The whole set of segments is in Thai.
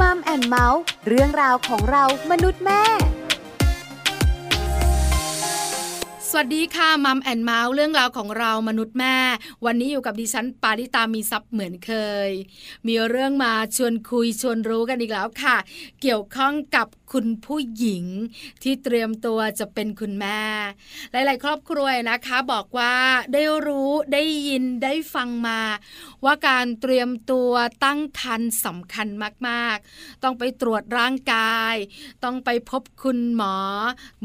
Mom and Mouth เรื่องราวของเรามนุษย์แม่ สวัสดีค่ะ Mom and Mouth เรื่องราวของเรามนุษย์แม่ วันนี้อยู่กับดิฉันปาริตามีทรัพย์เหมือนเคย มีเรื่องมาชวนคุยชวนรู้กันอีกแล้วค่ะ เกี่ยวข้องกับคุณผู้หญิงที่เตรียมตัวจะเป็นคุณแม่ หลาย ๆ ครอบครัวนะคะ บอกว่าได้รู้ได้ยินได้ฟังมา ว่าการเตรียมตัวตั้งครรภ์สำคัญมาก ๆ ต้องไปตรวจร่างกาย ต้องไปพบคุณหมอ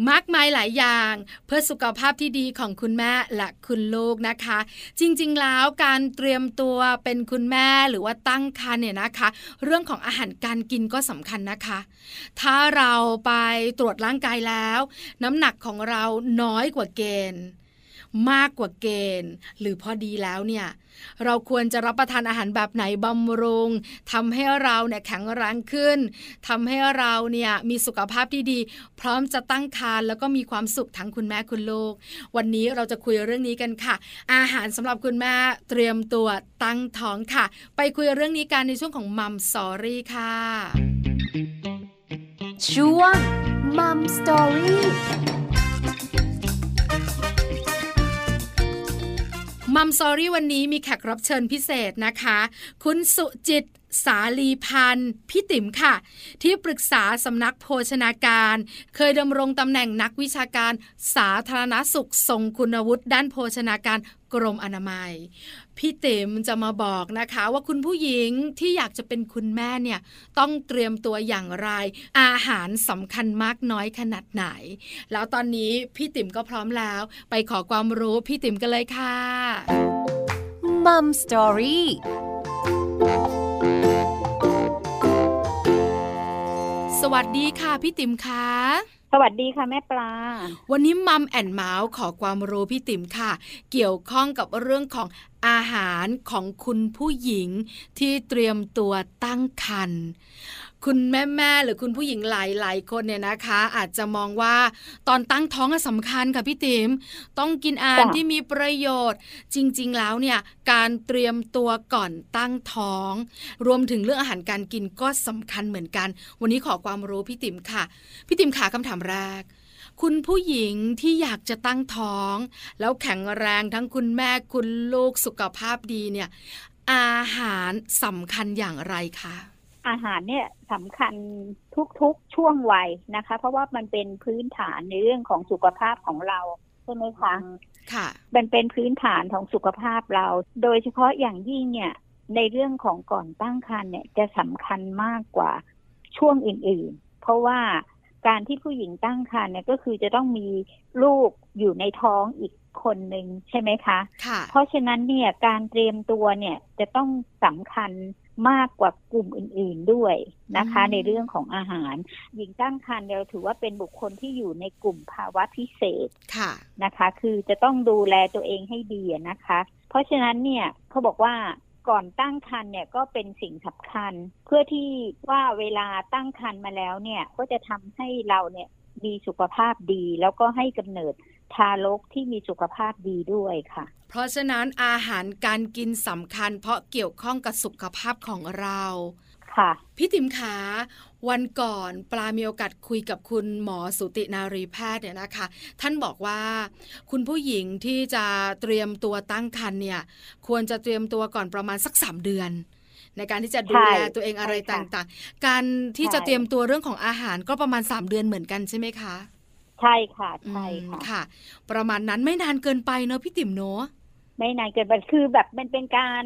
มากมายหลายอย่าง เพื่อสุขภาพที่ดีของคุณแม่และคุณลูกนะคะ จริง ๆ แล้วการเตรียมตัวเป็นคุณแม่หรือว่าตั้งครรภ์เนี่ยนะคะ เรื่องของอาหารการกินก็สำคัญนะคะถ้าเราไปตรวจร่างกายแล้ว น้ำหนักของเราน้อยกว่าเกณฑ์ มากกว่าเกณฑ์ หรือพอดีแล้วเนี่ยเราควรจะรับประทานอาหารแบบไหนบำรุงทำให้เราเนี่ยแข็งแรงขึ้นทำให้เราเนี่ยมีสุขภาพที่ดี พร้อมจะตั้งครรภ์แล้วก็มีความสุขทั้งคุณแม่คุณลูก วันนี้เราจะคุยเรื่องนี้กันค่ะ อาหารสำหรับคุณแม่เตรียมตัวตั้งท้องค่ะ ไปคุยเรื่องนี้กันในช่วงของมัมสอรี่ค่ะ ช่วง Mom Story Mom Story วันนี้มีแขกรับเชิญพิเศษนะคะ คุณสุจิต สาลีพันธ์พี่ติ๋มค่ะ ที่ปรึกษาสำนักโภชนาการ เคยดำรงตำแหน่งนักวิชาการสาธารณสุขทรงคุณวุฒิด้านโภชนาการกรมอนามัย พี่ติ๋มจะมาบอกนะคะ ว่าคุณผู้หญิงที่อยากจะเป็นคุณแม่เนี่ยต้องเตรียมตัวอย่างไร อาหารสำคัญมากน้อยขนาดไหน แล้วตอนนี้พี่ติ๋มก็พร้อมแล้ว ไปขอความรู้พี่ติ๋มกันเลยค่ะมัมสตอรี่ สวัสดีค่ะพี่ติ๋มค่ะสวัสดีค่ะแม่ปลา วันนี้มัมแอนเมาส์ขอความรู้พี่ติ๋มค่ะ เกี่ยวข้องกับเรื่องของอาหารของคุณผู้หญิงที่เตรียมตัวตั้งครรภ์ คุณแม่แม่หรือคุณผู้หญิงหลายๆคนเนี่ยนะคะ อาจจะมองว่าตอนตั้งท้องสำคัญค่ะพี่ติ๋มต้องกินอาหารที่มีประโยชน์ จริง ๆ แล้วเนี่ยการเตรียมตัวก่อนตั้งท้อง รวมถึงเรื่องอาหารการกินก็สำคัญเหมือนกัน วันนี้ขอความรู้พี่ติ๋มค่ะ พี่ติ๋มขาคำถามแรกคุณผู้หญิงที่อยากจะตั้งท้อง แล้วแข็งแรงทั้งคุณแม่คุณลูกสุขภาพดีเนี่ย อาหารสำคัญอย่างไรคะ อาหารเนี่ยสำคัญทุกๆช่วงวัยนะคะ เพราะว่ามันเป็นพื้นฐานในเรื่องของสุขภาพของเราใช่ไหมคะค่ะ มันเป็นพื้นฐานของสุขภาพเรา โดยเฉพาะอย่างยิ่งเนี่ยในเรื่องของก่อนตั้งครรภ์เนี่ยจะสำคัญมากกว่าช่วงอื่น ๆ เพราะว่าการที่ผู้หญิงตั้งครรภ์เนี่ยก็คือจะต้องมีลูกอยู่ในท้องอีกคนหนึ่งใช่ไหมคะค่ะเพราะฉะนั้นเนี่ยการเตรียมตัวเนี่ยจะต้องสำคัญ มากกว่ากลุ่มอื่น ๆด้วยนะคะ ในเรื่องของอาหาร หญิงตั้งครรภ์เราถือว่าเป็นบุคคลที่อยู่ในกลุ่มภาวะพิเศษค่ะนะคะ คือจะต้องดูแลตัวเองให้ดีนะคะ เพราะฉะนั้นเนี่ยเขาบอกว่าก่อนตั้งครรภ์เนี่ยก็เป็นสิ่งสำคัญ เพื่อที่ว่าเวลาตั้งครรภ์มาแล้วเนี่ยก็จะทำให้เราเนี่ยมีสุขภาพดีแล้วก็ให้กำเนิด ทารกที่มีสุขภาพดีด้วยค่ะ เพราะฉะนั้นอาหารการกินสำคัญ เพราะเกี่ยวข้องกับสุขภาพของเราค่ะ พี่ติ๋มขาวันก่อนปลามีโอกาสคุยกับคุณหมอสุตินารีแพทย์เนี่ยนะคะ ท่านบอกว่า คุณผู้หญิงที่จะเตรียมตัวตั้งครรภ์เนี่ย ควรจะเตรียมตัวก่อนประมาณสักสามเดือน ในการที่จะดูแลตัวเองอะไรต่างๆ การที่จะเตรียมตัวเรื่องของอาหารก็ประมาณสามเดือนเหมือนกันใช่ไหมคะ ใช่ค่ะใช่ค่ะค่ะ ประมาณนั้นไม่นานเกินไปเนอะพี่ติ๋มเนอะไม่นานเกินไปคือแบบมันเป็นการ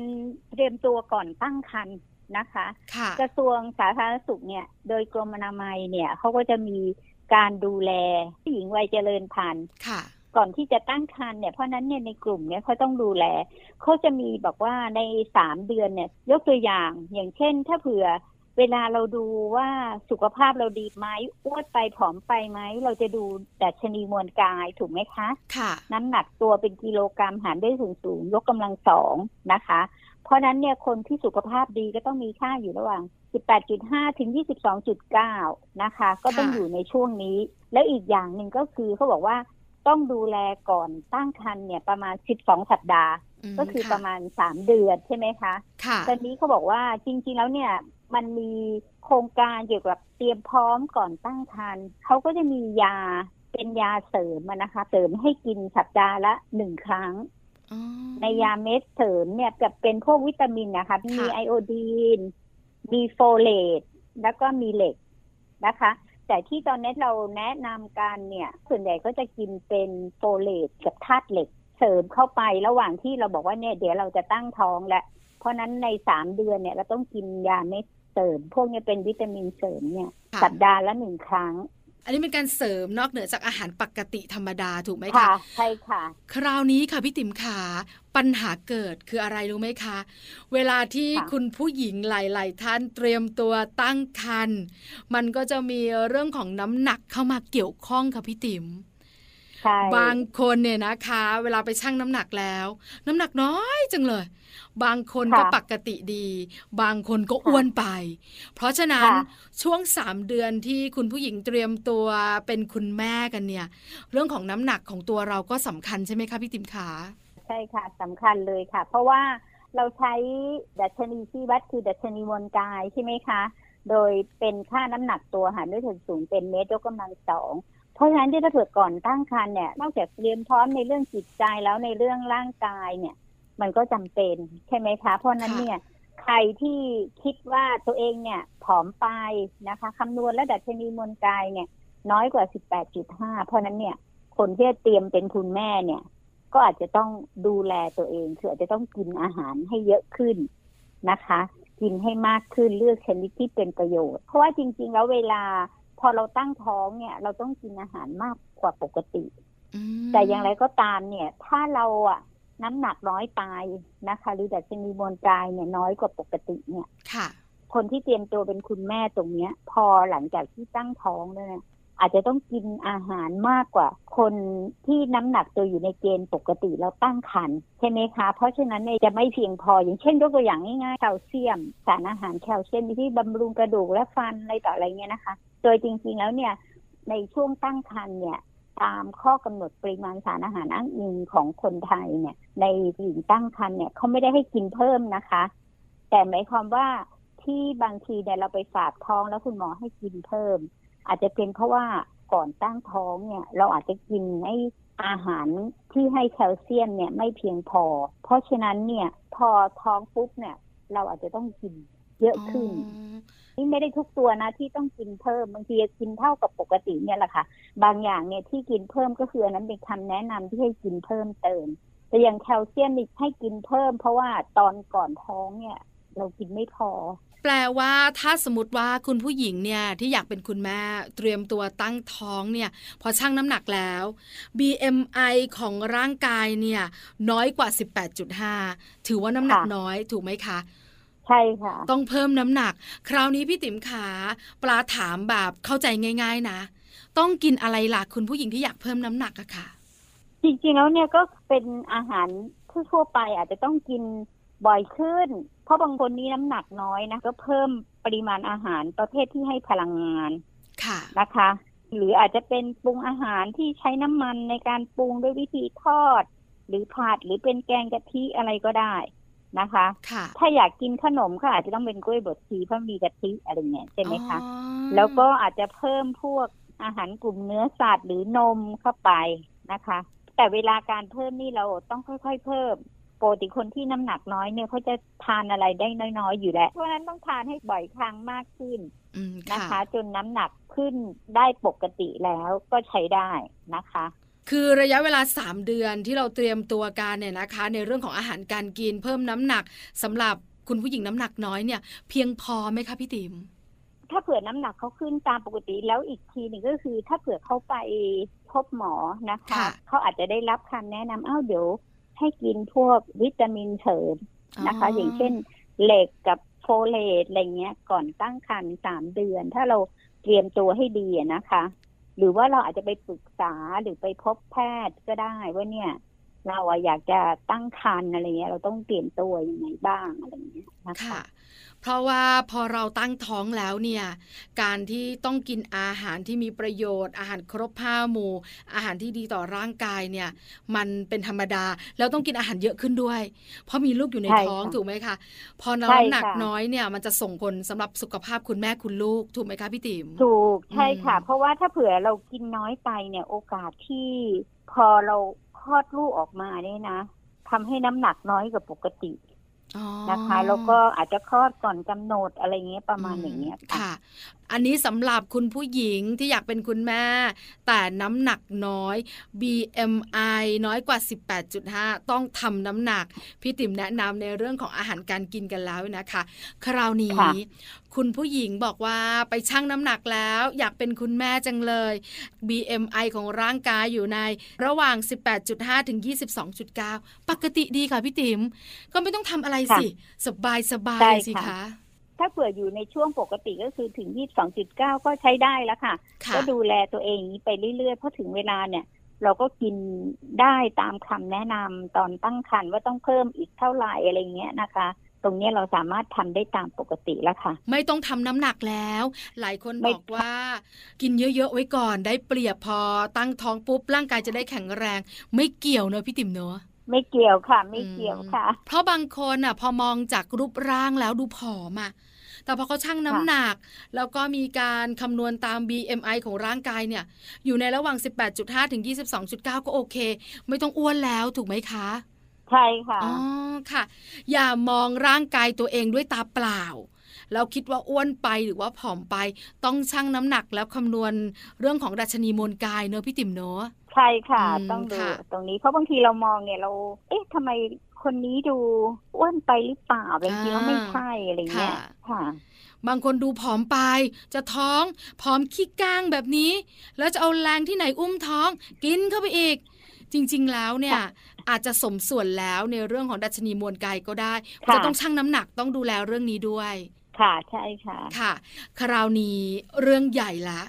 เตรียมตัวก่อนตั้งครรภ์นะคะค่ะกระทรวงสาธารณสุขเนี่ย โดยกรมอนามัยเนี่ยเขาก็จะมีการดูแลผู้หญิงวัยเจริญพันธุ์ค่ะ ก่อนที่จะตั้งครรภ์เนี่ยเพราะนั้นเนี่ยในกลุ่มเนี่ยเขาต้องดูแลเขาจะมีบอกว่าในสามเดือนเนี่ย ยกตัวอย่างอย่างเช่น ถ้าเผื่อ เวลาเราดูว่าสุขภาพเราดีไหมอ้วนไปผอมไปไหม เราจะดูดัชนีมวลกายถูกไหมคะ ค่ะ น้ำหนักตัวเป็นกิโลกรัมหารด้วยสูงสูงยกกำลังสองนะคะ เพราะนั้นเนี่ยคนที่สุขภาพดีก็ต้องมีค่าอยู่ระหว่าง 18.5 ถึง 22.9 นะคะ ก็ต้องอยู่ในช่วงนี้ แล้วอีกอย่างหนึ่งก็คือเขาบอกว่าต้องดูแลก่อนตั้งครรภ์เนี่ยประมาณ 12 สัปดาห์ ก็คือประมาณ 3 เดือนใช่ไหมคะ ค่ะตอนนี้เขาบอกว่าจริง ๆ แล้วเนี่ย มันมีโครงการเกี่ยวกับเตรียมพร้อมก่อนตั้งครรภ์เขาก็จะมียาเป็นยาเสริมอะนะคะ เสริมให้กินสัปดาห์ละหนึ่งครั้งอ๋อในยาเม็ดเสริมเนี่ยจะเป็นพวกวิตามินนะคะ มีค่ะไอโอดีน มีโฟเลต แล้วก็มีเหล็กนะคะ แต่ที่ตอนนี้เราแนะนำกันเนี่ย ส่วนใหญ่ก็จะกินเป็นโฟเลตกับธาตุเหล็ก เสริมเข้าไประหว่างที่เราบอกว่าเนี่ยเดี๋ยวเราจะตั้งท้องแล้วเพ ราะฉะนั้นในสามเดือนเนี่ยเราต้องกินยาเม็ดเสริม พวกเนี้เป็นวิตามินเสริมเนี่ยค่ะสัปดาห์ละหนึ่งครั้ง อันนี้เป็นการเสริมนอกเหนือจากอาหารปกติธรรมดาถูกไหมค่ะคะใช่ค่ะ คราวนี้ค่ะพี่ติ๋มขาปัญหาเกิดคืออะไรรู้ไหมคะ เวลาที่ค่ะคุณผู้หญิงหลาย ๆ ท่านเตรียมตัวตั้งครรภ์มันก็จะมีเรื่องของน้ำหนักเข้ามาเกี่ยวข้องค่ะพี่ติ๋มใช่ บางคนเนี่ยนะคะ เวลาไปชั่งน้ำหนักแล้ว น้ำหนักน้อยจังเลย บางคนก็ปกติดี บางคนก็อ้วนไป เพราะฉะนั้นค่ะช่วงสามเดือนที่คุณผู้หญิงเตรียมตัวเป็นคุณแม่กันเนี่ย เรื่องของน้ำหนักของตัวเราก็สำคัญใช่ไหมคะพี่ติ๋มขาใช่ค่ะสำคัญเลยค่ะ เพราะว่าเราใช้ดัชนีที่วัดคือดัชนีมวลกายใช่ไหมคะ โดยเป็นค่าน้ำหนักตัวหารด้วยส่วนสูงเป็นเมตรยกกำลังสอง เพราะฉะนั้นที่ถ้าเผื่อก่อนตั้งครรภ์เนี่ย นอกจากเตรียมพร้อมในเรื่องจิตใจแล้วในเรื่องร่างกายเนี่ย มันก็จำเป็นใช่ไหมคะ เพราะนั้นเนี่ยใครที่คิดว่าตัวเองเนี่ยผอมไปนะคะคำนวณและดัชนีมวลกายเนี่ย น้อยกว่า 18.5 เพราะนั้นเนี่ย คนที่เตรียมเป็นคุณแม่เนี่ย ก็อาจจะต้องดูแลตัวเองคืออาจจะต้องกินอาหารให้เยอะขึ้นนะคะ กินให้มากขึ้นเลือกชนิดที่เป็นประโยชน์ เพราะว่าจริง ๆ แล้วเวลา พอเราตั้งท้องเนี่ย เราต้องกินอาหารมากกว่าปกติอืมแต่อย่างไรก็ตามเนี่ย ถ้าเราอะน้ำหนักน้อยไปนะคะหรือดัชนีมวลกายเนี่ยน้อยกว่าปกติเนี่ย ค่ะ คนที่เตรียมตัวเป็นคุณแม่ตรงเนี้ย พอหลังจากที่ตั้งท้องเนี่ย อาจจะต้องกินอาหารมากกว่า คนที่น้ำหนักตัวอยู่ในเกณฑ์ปกติแล้วตั้งครรภ์ใช่ไหมคะ เพราะฉะนั้นเนี่ยจะไม่เพียงพออย่างเช่นยกตัวอย่างง่ายๆแคลเซียม สารอาหารแคลเซียมที่บำรุงกระดูกและฟันอะไรต่ออะไรเงี้ยนะคะ โดยจริงๆแล้วเนี่ยในช่วงตั้งครรภ์เนี่ยตามข้อกำหนดปริมาณสารอาหารอ้างอิงของคนไทยเนี่ย ในหญิงตั้งครรภ์เนี่ยเขาไม่ได้ให้กินเพิ่มนะคะ แต่หมายความว่าที่บางทีเนี่ยเราไปฝากท้องแล้วคุณหมอให้กินเพิ่ม อาจจะเป็นเพราะว่าก่อนตั้งท้องเนี่ย เราอาจจะกินไอ้อาหารที่ให้แคลเซียมเนี่ยไม่เพียงพอ เพราะฉะนั้นเนี่ยพอท้องปุ๊บเนี่ย เราอาจจะต้องกินเยอะขึ้น นี่ไม่ได้ทุกตัวนะที่ต้องกินเพิ่มบางทีกินเท่ากับปกติเนี่ยแหละค่ะ บางอย่างเนี่ยที่กินเพิ่มก็คืออันนั้นเป็นคำแนะนำที่ให้กินเพิ่มเติม แต่อย่างแคลเซียมนี่ให้กินเพิ่ม เพราะว่าตอนก่อนท้องเนี่ย เรากินไม่พอ แปลว่าถ้าสมมติว่าคุณผู้หญิงเนี่ยที่อยากเป็นคุณแม่เตรียมตัวตั้งท้องเนี่ยพอชั่งน้ำหนักแล้ว BMI ของร่างกายเนี่ยน้อยกว่า 18.5 ถือว่าน้ำหนักค่ะน้อยถูกไหมคะใช่ค่ะ ต้องเพิ่มน้ำหนัก คราวนี้พี่ติ๋มขาปลาถามแบบเข้าใจง่าย ๆ นะ ต้องกินอะไรล่ะคุณผู้หญิงที่อยากเพิ่มน้ำหนักอะค่ะ จริงๆแล้วเนี่ยก็เป็นอาหารทั่วๆไปอาจจะต้องกินบ่อยขึ้น เพราะบางคนนี้น้ำหนักน้อยนะก็เพิ่มปริมาณอาหารประเภทที่ให้พลังงานค่ะนะคะ หรืออาจจะเป็นปรุงอาหารที่ใช้น้ำมันในการปรุงด้วยวิธีทอด หรือผัดหรือเป็นแกงกะทิอะไรก็ได้นะคะค่ะถ้าอยากกินขนมก็อาจจะต้องเป็นกล้วยบดชีเพราะมีกะทิอะไรเงี้ยใช่ไหมคะอ๋อแล้วก็อาจจะเพิ่มพวกอาหารกลุ่มเนื้อสัตว์หรือ นมเข้าไปนะคะ แต่เวลาการเพิ่มนี่เราต้องค่อย ๆ เพิ่ม ปกติคนที่น้ำหนักน้อยเนี่ยเขาจะทานอะไรได้น้อยๆ อยู่แล้ว เพราะฉะนั้นต้องทานให้บ่อยครั้งมากขึ้นอืมนะคะค่ะจนน้ำหนักขึ้นได้ปกติแล้วก็ใช้ได้นะคะคือระยะเวลา 3 เดือนที่เราเตรียมตัวการเนี่ยนะคะ ในเรื่องของอาหารการกินเพิ่มน้ำหนักสำหรับคุณผู้หญิงน้ำหนักน้อยเนี่ย เพียงพอไหมคะพี่ติ๋มถ้าเผื่อน้ำหนักเขาขึ้นตามปกติแล้วอีกทีหนึ่งก็คือ ถ้าเผื่อเขาไปพบหมอนะคะค่ะเขาอาจจะได้รับคำแนะนำอ้าวเดี๋ยว ให้กินพวกวิตามินเสริมนะคะ อย่างเช่นเหล็กกับโฟเลตอะไรเงี้ย ก่อนตั้งครรภ์สามเดือน ถ้าเราเตรียมตัวให้ดีอะนะคะ หรือว่าเราอาจจะไปปรึกษาหรือไปพบแพทย์ก็ได้ว่าเนี่ย เราอะอยากจะตั้งครรภ์อะไรเงี้ยเราต้องเตรียมตัวยังไงบ้างอะไรเงี้ยนะคะค่ะเพราะว่าพอเราตั้งท้องแล้วเนี่ยการที่ต้องกินอาหารที่มีประโยชน์ อาหารครบห้าหมู่ อาหารที่ดีต่อร่างกายเนี่ยมันเป็นธรรมดาแล้วต้องกินอาหารเยอะขึ้นด้วย เพราะมีลูกอยู่ในใช่ท้องค่ะถูกไหมคะพอใช่น้ำหนักค่ะน้อยเนี่ยมันจะส่งผลสำหรับสุขภาพคุณแม่คุณลูกถูกไหมคะพี่ติ๋มถูกใช่ค่ะอืมเพราะว่าถ้าเผื่อเรากินน้อยไปเนี่ยโอกาสที่พอเราค ลอดลูกออกมาเนี่ยนะทำให้น้ำหนักน้อยกว่าปกติอ๋อนะคะ แล้วก็อาจจะคลอดก่อนกำหนดอะไรเงี้ยประมาณอย่างเงี้ยค่ะค่ะอันนี้สำหรับคุณผู้หญิงที่อยากเป็นคุณแม่ แต่น้ำหนักน้อย BMI น้อยกว่า 18.5 ต้องทำน้ำหนัก พี่ติ๋มแนะนำในเรื่องของอาหารการกินกันแล้วนะคะ คราวนี้ ค่ะคุณผู้หญิงบอกว่าไปชั่งน้ำหนักแล้ว อยากเป็นคุณแม่จังเลย BMI ของร่างกายอยู่ในระหว่าง 18.5 ถึง 22.9 ปกติดีค่ะพี่ติ๋มก็ไม่ต้องทำอะไรสิ สบายสบายใช่สิค่ะคะถ้าเผื่ออยู่ในช่วงปกติก็คือถึง 22.9 ก็ใช้ได้แล้วค่ะค่ะก็ดูแลตัวเองอย่างนี้ไปเรื่อยๆ เพราะถึงเวลาเนี่ย เราก็กินได้ตามคำแนะนำตอนตั้งครรภ์ว่าต้องเพิ่มอีกเท่าไหร่อะไรเงี้ยนะคะ ตรงเนี้ยเราสามารถทำได้ตามปกติแล้วค่ะ ไม่ต้องทำน้ำหนักแล้ว หลายคนไม่บอกว่า กินเยอะๆไว้ก่อนได้เปรียบพอตั้งท้องปุ๊บร่างกายจะได้แข็งแรง ไม่เกี่ยวเนอะพี่ติ๋มเนอะไม่เกี่ยวค่ะ ไม่เกี่ยวค่ะ เพราะบางคนอะ พอมองจากรูปร่างแล้วดูผอมอะแต่พอเขาชั่งน้ำหนัก แล้วก็มีการคำนวณตาม BMI ของร่างกายเนี่ย อยู่ในระหว่าง 18.5 ถึง 22.9 ก็โอเค ไม่ต้องอ้วนแล้วถูกไหมคะ ใช่ค่ะอ๋อค่ะ อย่ามองร่างกายตัวเองด้วยตาเปล่าแล้วคิดว่าอ้วนไปหรือว่าผอมไป ต้องชั่งน้ำหนักแล้วคำนวณเรื่องของดัชนีมวลกายเนอะพี่ติ๋มเนอะใช่ค่ะอืมต้องดูค่ะตรงนี้เพราะบางทีเรามองเนี่ยเรา เอ๊ะทำไมคนนี้ดูอ้วนไปหรือเปล่าบางทีเราไม่ใช่อะไรเงี้ยค่ะ บางคนดูผอมไป จะท้องผอมขี้ก้างแบบนี้ แล้วจะเอาแรงที่ไหนอุ้มท้อง กินเข้าไปอีก จริง ๆ แล้วเนี่ยอาจจะสมส่วนแล้วในเรื่องของดัชนีมวลกายก็ได้ค่ะจะต้องชั่งน้ำหนักต้องดูแลเรื่องนี้ด้วยค่ะใช่ค่ะค่ะ คราวนี้เรื่องใหญ่ละ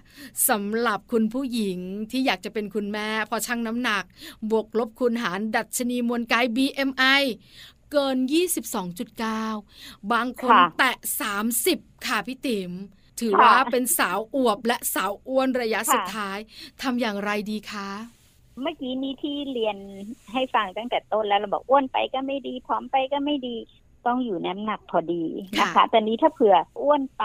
สำหรับคุณผู้หญิงที่อยากจะเป็นคุณแม่ พอชั่งน้ำหนัก บวกลบคูณหารดัชนีมวลกาย BMI เกิน 22.9 บางคนค่ะแตะ 30 ค่ะพี่ติ๋มถือค่ะว่าเป็นสาวอวบและสาวอ้วนระยะค่ะสุดท้ายทำอย่างไรดีคะ เมื่อกี้นี้ที่เรียนให้ฟังตั้งแต่ต้นแล้วเราบอกอ้วนไปก็ไม่ดีผอมไปก็ไม่ดีต้องอยู่น้ำหนักพอดีนะคะค่ะแต่นี้ถ้าเผื่ออ้วนไป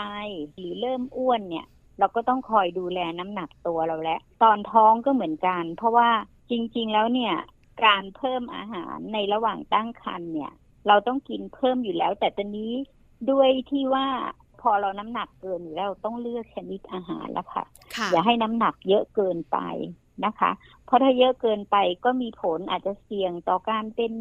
หรือเริ่มอ้วนเนี่ย เราก็ต้องคอยดูแลน้ำหนักตัวเราแล้วตอนท้องก็เหมือนกัน เพราะว่าจริง ๆ แล้วเนี่ยการเพิ่มอาหารในระหว่างตั้งครรภ์เนี่ย เราต้องกินเพิ่มอยู่แล้ว แต่ตอนนี้ด้วยที่ว่าพอเราน้ำหนักเกินอยู่แล้วเราต้องเลือกชนิดอาหารแล้วค่ะค่ะ อย่าให้น้ำหนักเยอะเกินไป นะคะ เพราะถ้าเยอะเกินไปก็มีผลอาจจะเสี่ยงต่อการเป็น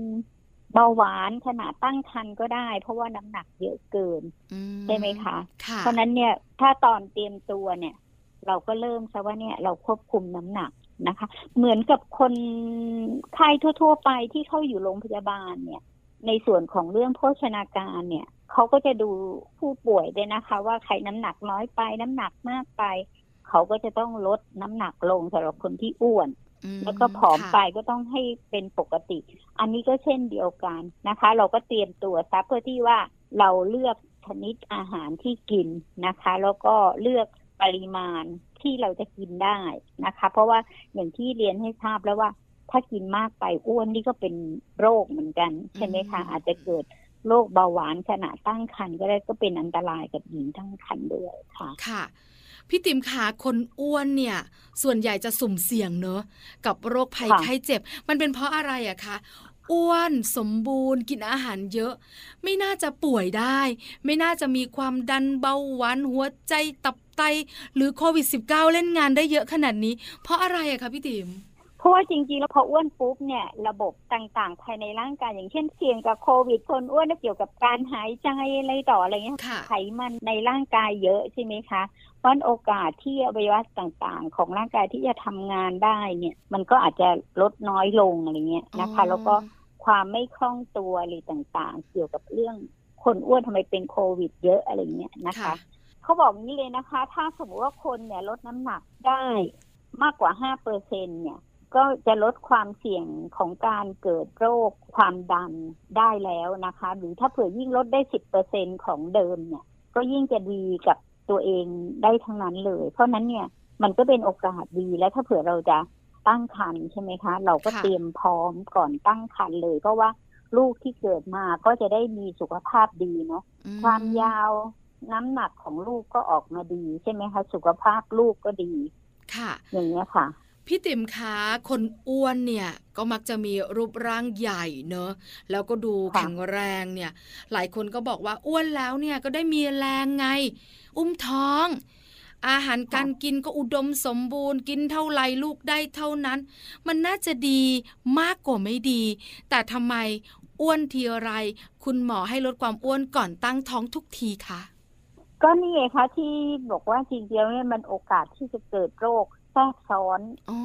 เบาหวานขณะตั้งครรภ์ก็ได้ เพราะว่าน้ำหนักเยอะเกินอืใช่ไหมคะค่ะเพราะฉะนั้นเนี่ยถ้าตอนเตรียมตัวเนี่ย เราก็เริ่มซะว่าเนี่ยเราควบคุมน้ำหนักนะคะ เหมือนกับคนไข้ทั่ว ๆ ไปที่เข้าอยู่โรงพยาบาลเนี่ย ในส่วนของเรื่องโภชนาการเนี่ยเขาก็จะดูผู้ป่วยด้วยนะคะ ว่าใครน้ำหนักน้อยไปน้ำหนักมากไป เขาก็จะต้องลดน้ำหนักลงสำหรับคนที่อ้วนอืมแล้วก็ผอมค่ะไปก็ต้องให้เป็นปกติ อันนี้ก็เช่นเดียวกันนะคะ เราก็เตรียมตัวซะเพื่อที่ว่าเราเลือกชนิดอาหารที่กินนะคะ แล้วก็เลือกปริมาณที่เราจะกินได้นะคะ เพราะว่าอย่างที่เรียนให้ทราบแล้วว่า ถ้ากินมากไปอ้วนนี่ก็เป็นโรคเหมือนกันใช่ไหมคะอืมอาจจะเกิดโรคเบาหวานขณะตั้งครรภ์ก็ได้ก็เป็นอันตรายกับหญิงตั้งครรภ์ด้วยค่ะ ค่ะ พี่ติ๋มขาคนอ้วนเนี่ย ส่วนใหญ่จะสุ่มเสี่ยงเนอะกับโรคภัยค่ะไข้เจ็บ มันเป็นเพราะอะไรอะคะอ้วนสมบูรณ์กินอาหารเยอะ ไม่น่าจะป่วยได้ ไม่น่าจะมีความดันเบาหวานหัวใจตับไต หรือโควิด -19 เล่นงานได้เยอะขนาดนี้ เพราะอะไรอะคะพี่ติ๋ม เพราะว่าจริงๆ แล้วพออ้วนปุ๊บเนี่ยระบบต่างๆ ภายในร่างกายอย่างเช่นเสี่ยงกับโควิดคนอ้วนเกี่ยวกับการหายใจอะไรต่ออะไรเงี้ยค่ะไขมันในร่างกายเยอะใช่ไหมคะเพราะฉะนั้นโอกาสที่อวัยวะต่างๆ ของร่างกายที่จะทำงานได้เนี่ย มันก็อาจจะลดน้อยลงอะไรเงี้ยนะคะอ๋อแล้วก็ความไม่คล่องตัวอะไรต่างๆ เกี่ยวกับเรื่องคนอ้วนทำไมเป็นโควิด เยอะอะไรเงี้ยนะคะค่ะเขาบอกนี้เลยนะคะ ถ้าสมมติว่าคนเนี่ยลดน้ำหนักได้มากกว่าห้าเปอร์เซ็นเนี่ย ก็จะลดความเสี่ยงของการเกิดโรคความดันได้แล้วนะคะ หรือถ้าเผื่อยิ่งลดได้สิบเปอร์เซ็นของเดิมเนี่ย ก็ยิ่งจะดีกับตัวเองได้ทั้งนั้นเลย เพราะนั้นเนี่ยมันก็เป็นโอกาสดีและถ้าเผื่อเราจะตั้งครรภ์ใช่ไหมคะ เราก็ค่ะเตรียมพร้อมก่อนตั้งครรภ์เลยเพราะว่าลูกที่เกิดมาก็จะได้มีสุขภาพดีเนาะอืความยาวน้ำหนักของลูกก็ออกมาดี ใช่ไหมคะ สุขภาพลูกก็ดี ค่ะ อย่างเงี้ยค่ะ พี่ติ๋มคะคนอ้วนเนี่ย ก็มักจะมีรูปร่างใหญ่เนอะแล้วก็ดูค่ะ แข็งแรงเนี่ย หลายคนก็บอกว่าอ้วนแล้วเนี่ยก็ได้มีแรงไง อุ้มท้อง อาหารการกินก็อุดมสมบูรณ์ กินเท่าไรลูกได้เท่านั้น มันน่าจะดีมากกว่าไม่ดี แต่ทำไมอ้วนทีไร คุณหมอให้ลดความอ้วนก่อนตั้งท้องทุกทีคะก็นี่ไงคะที่บอกว่าจริงๆแล้วเนี่ยมันโอกาสที่จะเกิดโรค แทรกซ้อนอ๋อ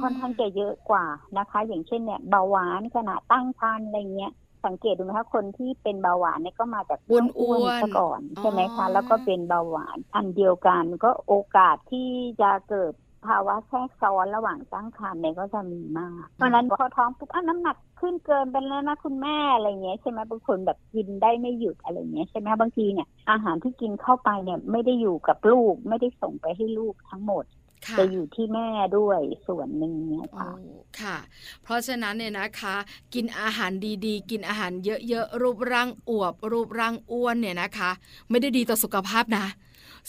ค่อนข้างจะเยอะกว่านะคะ อย่างเช่นเนี่ยเบาหวานขณะตั้งครรภ์อะไรเงี้ยสังเกตดูไหมคะคนที่เป็นเบาหวานเนี่ยก็มาจากอ้วนอ้วนซะก่อนใช่ไหมคะแล้วก็เป็นเบาหวานอันเดียวกันก็โอกาสที่จะเกิดภาวะแทรกซ้อนระหว่างตั้งครรภ์เนี่ยก็จะมีมาก เพราะฉะนั้นพอท้องปุ๊บอะน้ำหนักขึ้นเกินไปแล้วนะคุณแม่อะไรเงี้ยใช่ไหมบางคนแบบกินได้ไม่หยุดอะไรเงี้ยใช่ไหมบางทีเนี่ยอาหารที่กินเข้าไปเนี่ยไม่ได้อยู่กับลูกไม่ได้ส่งไปให้ลูกทั้งหมดค่ะ จะอยู่ที่แม่ด้วยส่วนหนึ่งเนี่ยโอ้ค่ะค่ะ เพราะฉะนั้นเนี่ยนะคะ กินอาหารดีๆ กินอาหารเยอะๆรูปร่างอวบ รูปร่างอ้วนเนี่ยนะคะ ไม่ได้ดีต่อสุขภาพนะ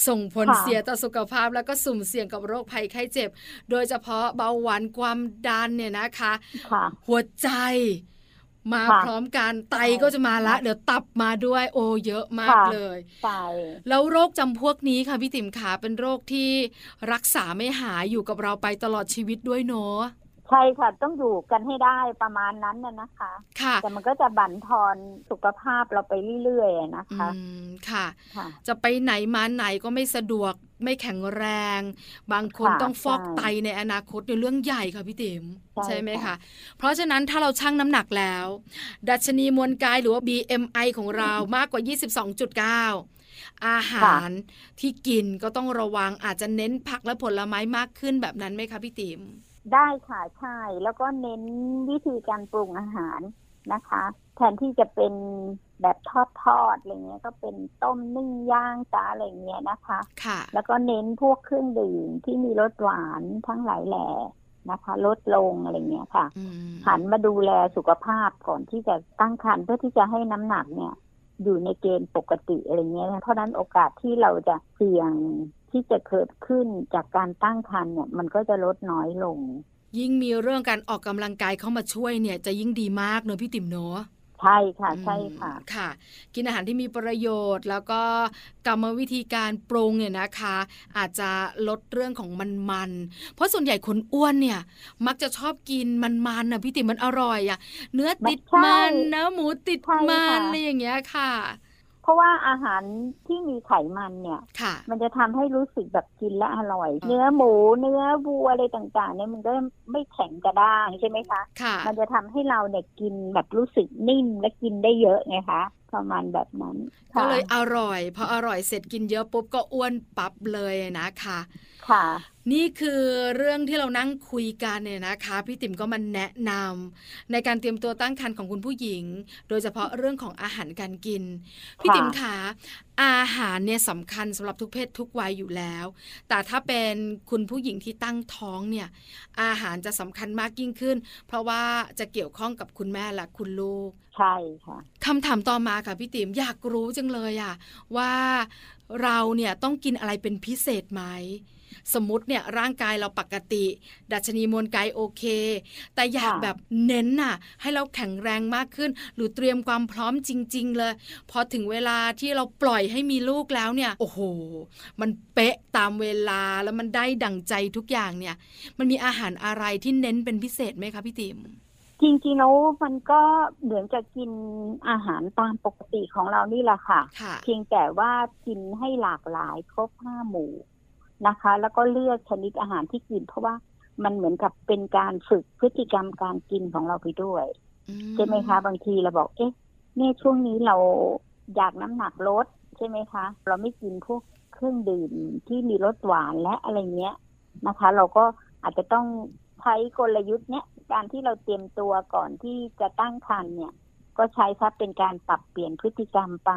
ส่งผลค่ะเสียต่อสุขภาพแล้วก็สุ่มเสี่ยงกับโรคภัยไข้เจ็บ โดยเฉพาะเบาหวานความดันเนี่ยนะคะค่ะหัวใจ มาค่ะพร้อมกันไตใช่ก็จะมาละค่ะเดี๋ยวตับมาด้วยโอ้เยอะมากค่ะเลยใช่แล้วโรคจำพวกนี้ค่ะพี่ติ๋มขาเป็นโรคที่รักษาไม่หายอยู่กับเราไปตลอดชีวิตด้วยเนาะ ใช่ค่ะต้องอยู่กันให้ได้ประมาณนั้นน่ะนะคะ ค่ะ แต่มันก็จะบั่นทอนสุขภาพเราไปเรื่อยๆอะนะคะอืมค่ะค่ะจะไปไหนมาไหนก็ไม่สะดวกไม่แข็งแรง บางคนค่ะต้องฟอกใช่ไตในอนาคตในเรื่องใหญ่ค่ะพี่ติ๋มใช่ใช่ไหมค่ะคะเพราะฉะนั้นถ้าเราชั่งน้ำหนักแล้ว ดัชนีมวลกายหรือว่า BMI ของเรามากกว่า 22.9อาหารที่กินก็ต้องระวังอาจจะเน้นผักและผลไม้มากขึ้นแบบนั้นไหมคะพี่ติ๋ม ได้ค่ะใช่ แล้วก็เน้นวิธีการปรุงอาหารนะคะ แทนที่จะเป็นแบบทอดๆอะไรเงี้ยก็เป็นต้มนึ่งย่างจ้าอะไรเงี้ยนะคะค่ะ แล้วก็เน้นพวกเครื่องดื่มที่มีรสหวานทั้งหลายแหล่นะคะ ลดลงอะไรเงี้ยค่ะอืมหันมาดูแลสุขภาพก่อนที่จะตั้งครรภ์เพื่อที่จะให้น้ำหนักเนี่ย อยู่ในเกณฑ์ปกติอะไรเงี้ยเพราะฉะนั้นโอกาสที่เราจะเสี่ยง ที่จะเกิดขึ้นจากการตั้งครรภ์เนี่ยมันก็จะลดน้อยลง ยิ่งมีเรื่องการออกกำลังกายเข้ามาช่วยเนี่ยจะยิ่งดีมากเนอะพี่ติ๋มเนอะใช่ค่ะใช่ค่ะอืมค่ะ กินอาหารที่มีประโยชน์แล้วก็กรรมวิธีการปรุงเนี่ยนะคะ อาจจะลดเรื่องของมันๆเพราะส่วนใหญ่คนอ้วนเนี่ย มักจะชอบกินมันๆน่ะพี่ติ๋มมันอร่อยอะเนื้อติดใช่มันเนื้อหมูติดใช่มัค่ะนอะไรอย่างเงี้ยค่ะ เพราะว่าอาหารที่มีไขมันเนี่ยค่ะมันจะทำให้รู้สึกแบบกินและอร่อยอ๋อเนื้อหมูเนื้อวัวอะไรต่างๆเนี่ยมันก็ไม่แข็งกระด้างใช่ไหมคะค่ะมันจะทำให้เราเนี่ยกินแบบรู้สึกนิ่มและกินได้เยอะไงคะประมาณแบบนั้นก็ค่ะเลยอร่อยพออร่อยเสร็จกินเยอะปุ๊บก็อ้วนปั๊บเลยนะคะ ค่ะนี่คือเรื่องที่เรานั่งคุยกันเนี่ยนะคะพี่ติ๋มก็มาแนะนำในการเตรียมตัวตั้งครรภ์ของคุณผู้หญิง โดยเฉพาะเรื่องของอาหารการกิน พี่ติ๋มขาอาหารเนี่ยสำคัญสำหรับทุกเพศทุกวัยอยู่แล้ว แต่ถ้าเป็นคุณผู้หญิงที่ตั้งท้องเนี่ยอาหารจะสำคัญมากยิ่งขึ้น เพราะว่าจะเกี่ยวข้องกับคุณแม่และคุณลูก ใช่ค่ะคำถามต่อมาค่ะพี่ติ๋มอยากรู้จังเลยอะว่าเราเนี่ยต้องกินอะไรเป็นพิเศษไหม สมมติเนี่ยร่างกายเราปกติ ดัชนีมวลกายโอเค แต่อยากค่ะแบบเน้นน่ะ ให้เราแข็งแรงมากขึ้น หรือเตรียมความพร้อมจริง ๆ เลย พอถึงเวลาที่เราปล่อยให้มีลูกแล้วเนี่ย โอ้โห มันเป๊ะตามเวลาแล้วมันได้ดั่งใจทุกอย่างเนี่ย มันมีอาหารอะไรที่เน้นเป็นพิเศษไหมคะพี่ติ๋มจริงๆแล้วมันก็เหมือนกับกินอาหารตามปกติของเรานี่แหละค่ะค่ะ เพียงแต่ว่ากินให้หลากหลายครบห้าหมู่ นะคะ แล้วก็เลือกชนิดอาหารที่กิน เพราะว่ามันเหมือนกับเป็นการฝึกพฤติกรรมการกินของเราไปด้วยใช่ไหมคะ บางทีเราบอก เอ๊ะเนี่ยช่วงนี้เราอยากน้ำหนักลดใช่ไหมคะ เราไม่กินพวกเครื่องดื่มที่มีรสหวานและอะไรเงี้ยนะคะ เราก็อาจจะต้องใช้กลยุทธ์เนี้ยการที่เราเตรียมตัวก่อนที่จะตั้งครรภ์เนี่ย ก็ใช้ซับเป็นการปรับเปลี่ยนพฤติกรรมไป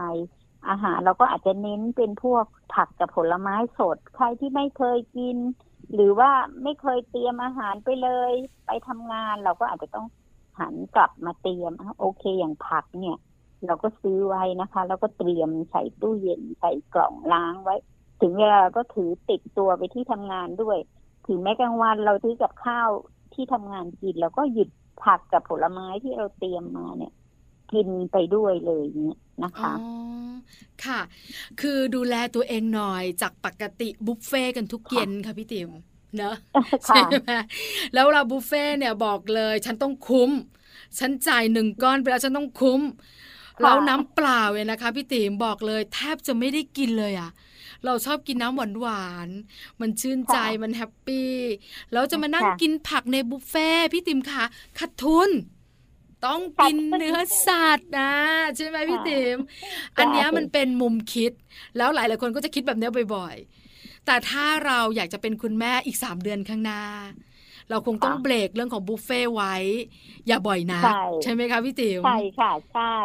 อาหารเราก็อาจจะเน้นเป็นพวกผักกับผลไม้สด ใครที่ไม่เคยกิน หรือว่าไม่เคยเตรียมอาหารไปเลย ไปทำงานเราก็อาจจะต้องหันกลับมาเตรียมโอเคอย่างผักเนี่ย เราก็ซื้อไว้นะคะ แล้วก็เตรียมใส่ตู้เย็นใส่กล่องล้างไว้ ถึงเวลาก็ถือติดตัวไปที่ทำงานด้วย ถึงแม้กลางวันเราซื้อกับข้าวที่ทำงานกินเราก็หยิบผักกับผลไม้ที่เราเตรียมมาเนี่ย กินไปด้วยเลยเนี่ย นะคะอ๋อค่ะ คือดูแลตัวเองหน่อยจากปกติบุฟเฟ่กันทุกเย็นค่ะพี่ติ๋มเนอะใช่ค่ะไหมแล้วเราบุฟเฟ่เนี่ยบอกเลย ฉันต้องคุ้ม ฉันจ่ายหนึ่งก้อนไปแล้วฉันต้องคุ้มค่ะแล้วน้ำเปล่าเนี่ยนะคะพี่ติ๋มบอกเลย แทบจะไม่ได้กินเลยอะเราชอบกินน้ำหวานหวานๆมันชื่นใจมันแฮปปี้ แล้วจะมานั่งกินผักในบุฟเฟ่พี่ติ๋มค่ะขาดทุน ต้องกินเนื้อสัตว์นะใช่ไหมพี่ติ๋มอันเนี้ยมันเป็นมุมคิด แล้วหลายหลายๆคนก็จะคิดแบบเนี้ยบ่อยๆ แต่ถ้าเราอยากจะเป็นคุณแม่อีกสามเดือนข้างหน้า เราคงต้องค่ะเบรกเรื่องของบุฟเฟ่ต์ไว้ อย่าบ่อยนะใช่ใช่ไหมคะพี่ติ๋มใช่ค่ะใช่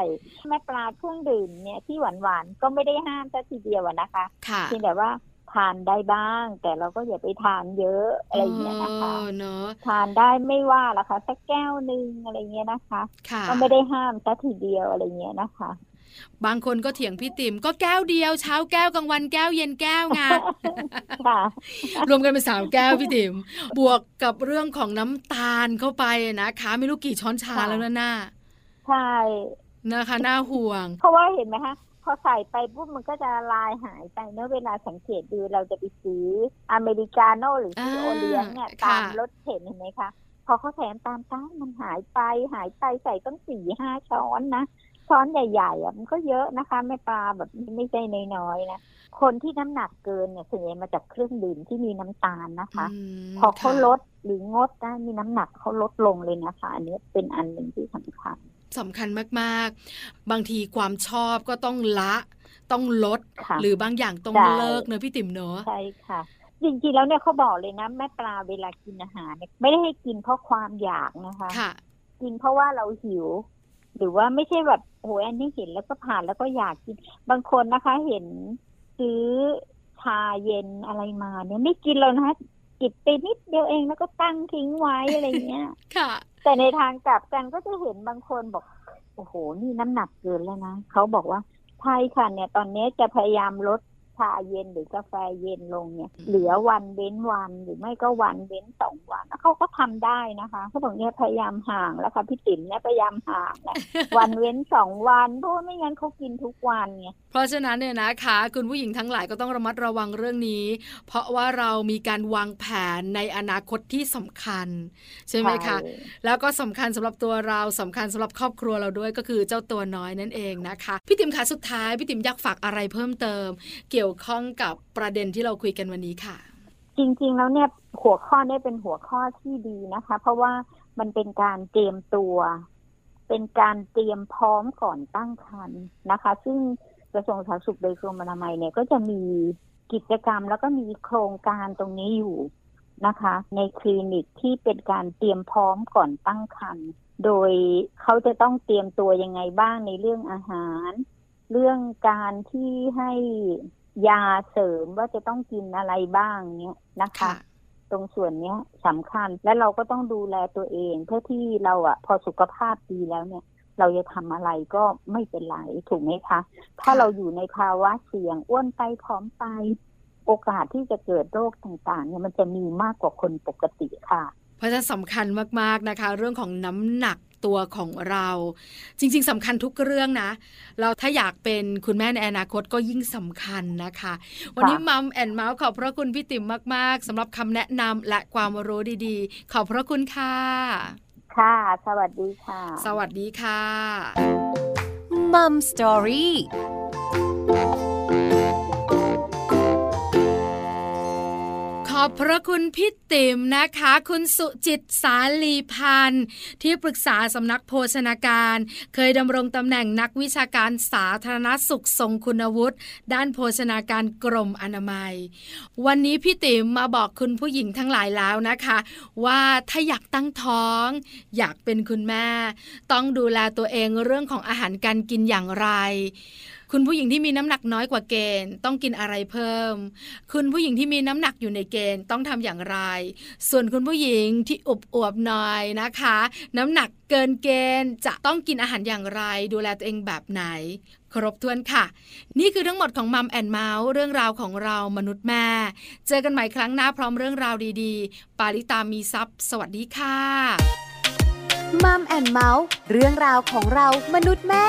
แม่ปลาเครื่องดื่มเนี่ยที่หวานหวานๆก็ไม่ได้ห้ามซะทีเดียวอะนะคะค่ะเพียงแต่ว่า ทานได้บ้าง แต่เราก็อย่าไปทานเยอะอะไรอย่างเงี้ยนะคะเออเนอะทานได้ไม่ว่าละค่ะสักแก้วหนึ่งอะไรเงี้ยนะคะค่ะก็ไม่ได้ห้ามซะทีเดียวอะไรเงี้ยนะคะ บางคนก็เถียงพี่ติ๋มก็แก้วเดียวเช้าแก้วกลางวันแก้วเย็นแก้วไงค่ะรวมกันเป็นสามแก้วพี่ติ๋มบวกกับเรื่องของน้ำตาลเข้าไปนะคะ ไม่รู้กี่ช้อนชาค่ะแล้วนะน่าใช่นะคะน่าห่วง เพราะว่าเห็นไหมคะ พอใส่ไปปุ๊บมันก็จะละลายหายไปเนอะเวลาสังเกตดูเราจะไปซื้ออเมริกาโน่หรือซื้อโออ่าเลี้ยงเนี่ยค่ะตามรถเข็นเห็นไหมคะ พอเขาแถมตามต้านมันหายไปหายไปใส่ต้องสี่ห้าช้อนนะช้อนใหญ่ๆอะมันก็เยอะนะคะแม่ปลาแบบไม่ใช่น้อยๆนะคนที่น้ำหนักเกินเนี่ยส่วนใหญ่มาจากเครื่องดื่มที่มีน้ำตาลนะคะมพอเขาค่ะลดหรืองดได้มีน้ำหนักเขาลดลงเลยนะคะ อันนี้เป็นอันหนึ่งที่สำคัญ สำคัญมากๆ บางทีความชอบก็ต้องละต้องลดค่ะหรือบางอย่างต้องใช่เลิกเนอะพี่ติ๋มเนอะใช่ค่ะจริงๆแล้วเนี่ยเขาบอกเลยนะแม่ปลาเวลากินอาหารเนี่ยไม่ได้ให้กินเพราะความอยากนะคะค่ะกินเพราะว่าเราหิว หรือว่าไม่ใช่แบบโอ้ยอันนี้เห็นแล้วก็ผ่านแล้วก็อยากกิน บางคนนะคะ เห็นซื้อชาเย็นอะไรมาเนี่ยไม่กินแล้วนะคะจิบไปนิดเดียวเองแล้วก็ตั้งทิ้งไว้อะไรเงี้ย ค่ะ แต่ในทางกลับกันก็จะเห็นบางคนบอก โอ้โห นี่น้ำหนักเกินแล้วนะเขาบอกว่าใช่ค่ะเนี่ย ตอนนี้จะพยายามลดชาเย็นหรือกาแฟเย็นลงเนี่ย เหลือวันเว้นวันหรือไม่ก็วันเว้นสองวันเขาก็ทำได้นะคะเขาบอกเนี่ยพยายามห่างแล้วค่ะพี่ติ๋มเนี่ยพยายามห่างนะวันเว้นสองวันเพราะว่าไม่งั้นเขากินทุกวันไง เพราะฉะนั้นเนี่ยนะคะ คุณผู้หญิงทั้งหลายก็ต้องระมัดระวังเรื่องนี้ เพราะว่าเรามีการวางแผนในอนาคตที่สำคัญ ใช่ไหมคะใช่แล้วก็สำคัญสำหรับตัวเราสำคัญสำหรับครอบครัวเราด้วยก็คือเจ้าตัวน้อยนั่นเองนะคะ พี่ติ๋มคะสุดท้าย พี่ติ๋มอยากฝากอะไรเพิ่มเติม เกี่ยวข้องกับประเด็นที่เราคุยกันวันนี้ค่ะ จริงๆแล้วเนี่ยหัวข้อเนี้เป็นหัวข้อที่ดีนะคะ เพราะว่ามันเป็นการเตรียมตัว เป็นการเตรียมพร้อมก่อนตั้งครรภ์นะคะ ซึ่ง กระทรวงสาธารณสุขโดยกรมอนามัยเนี่ยก็จะมีกิจกรรมแล้วก็มีโครงการตรงนี้อยู่นะคะ ในคลินิกที่เป็นการเตรียมพร้อมก่อนตั้งครรภ์โดยเขาจะต้องเตรียมตัวยังไงบ้างในเรื่องอาหาร เรื่องการที่ให้ยาเสริมว่าจะต้องกินอะไรบ้างเนี่ยนะคะค่ะตรงส่วนเนี้ยสำคัญและเราก็ต้องดูแลตัวเอง เพื่อที่เราอะพอสุขภาพดีแล้วเนี่ย เราจะทำอะไรก็ไม่เป็นไรถูกไหมคะ ถ้าเราอยู่ในภาวะเสี่ยงอ้วนไปผอมไป โอกาสที่จะเกิดโรคต่างๆเนี่ยมันจะมีมากกว่าคนปกติค่ะ เพราะฉะนั้นสำคัญมากๆนะคะ เรื่องของน้ำหนักตัวของเรา จริง ๆสำคัญทุกเรื่องนะ เราถ้าอยากเป็นคุณแม่ในอนาคตก็ยิ่งสำคัญนะคะ วันนี้มัมแอนเมาส์ขอบพระคุณพี่ติ๋มมาก ๆสำหรับคำแนะนำและความรู้ดีๆ ขอบพระคุณค่ะ ค่ะ สวัสดีค่ะ สวัสดีค่ะมัมสตอรี่ อบพระคุณพี่ติ๋มนะคะ คุณสุจิตสาลีพันธ์ที่ปรึกษาสำนักโภชนาการ เคยดำรงตำแหน่งนักวิชาการสาธารณสุขทรงคุณวุฒิด้านโภชนาการกรมอนามัย วันนี้พี่ติ๋มมาบอกคุณผู้หญิงทั้งหลายแล้วนะคะ ว่าถ้าอยากตั้งท้อง อยากเป็นคุณแม่ ต้องดูแลตัวเองเรื่องของอาหารการกินอย่างไร คุณผู้หญิงที่มีน้ำหนักน้อยกว่าเกณฑ์ ต้องกินอะไรเพิ่ม คุณผู้หญิงที่มีน้ำหนักอยู่ในเกณฑ์ต้องทำอย่างไร ส่วนคุณผู้หญิงที่อวบอวบหน่อยนะคะ น้ำหนักเกินเกณฑ์จะต้องกินอาหารอย่างไร ดูแลตัวเองแบบไหน ครบถ้วนค่ะ นี่คือทั้งหมดของ Mom and Mouth เรื่องราวของเรามนุษย์แม่ เจอกันใหม่ครั้งหน้าพร้อมเรื่องราวดีๆ ปาริตามีทรัพย์สวัสดีค่ะ Mom and Mouth เรื่องราวของเรามนุษย์แม่